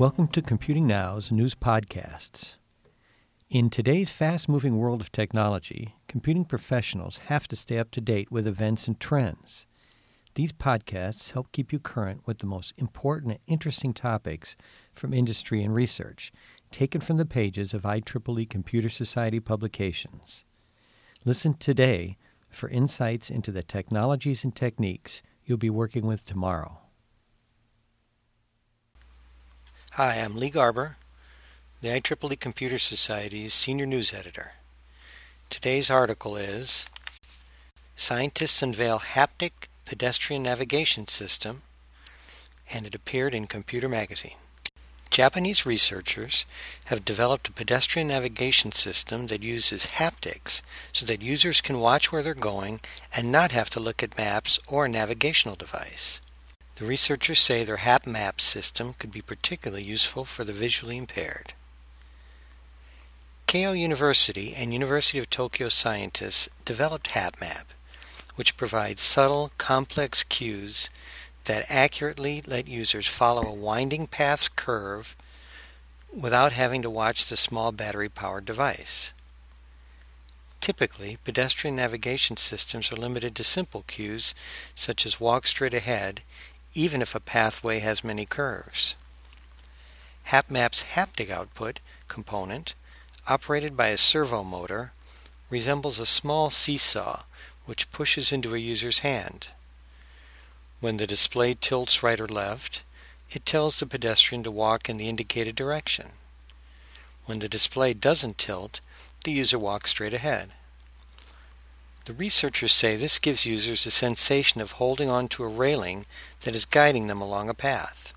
Welcome to Computing Now's news podcasts. In today's fast moving world of technology, computing professionals have to stay up to date with events and trends. These podcasts help keep you current with the most important and interesting topics from industry and research, taken from the pages of IEEE Computer Society publications. Listen today for insights into the technologies and techniques you'll be working with tomorrow. Hi, I'm Lee Garber, the IEEE Computer Society's Senior News Editor. Today's article is Scientists Unveil Haptic Pedestrian Navigation System, and it appeared in Computer Magazine. Japanese researchers have developed a pedestrian navigation system that uses haptics so that users can watch where they're going and not have to look at maps or a navigational device. The researchers say their HapMap system could be particularly useful for the visually impaired. Keio University and University of Tokyo scientists developed HapMap, which provides subtle, complex cues that accurately let users follow a winding path's curve without having to watch the small battery powered device. Typically, pedestrian navigation systems are limited to simple cues such as walk straight ahead even if a pathway has many curves. HapMap's haptic output component, operated by a servo motor, resembles a small seesaw which pushes into a user's hand. When the display tilts right or left, it tells the pedestrian to walk in the indicated direction. When the display doesn't tilt, the user walks straight ahead. The researchers say this gives users a sensation of holding on to a railing that is guiding them along a path.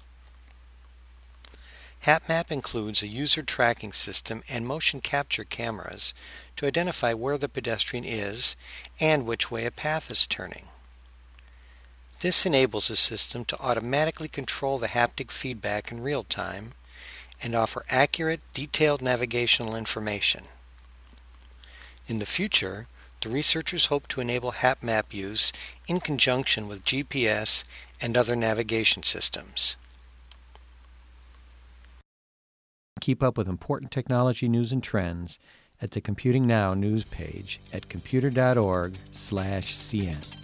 HapMap includes a user tracking system and motion capture cameras to identify where the pedestrian is and which way a path is turning. This enables the system to automatically control the haptic feedback in real time and offer accurate, detailed navigational information. In the future, the researchers hope to enable HapMap use in conjunction with GPS and other navigation systems. Keep up with important technology news and trends at the Computing Now news page at computer.org/cn.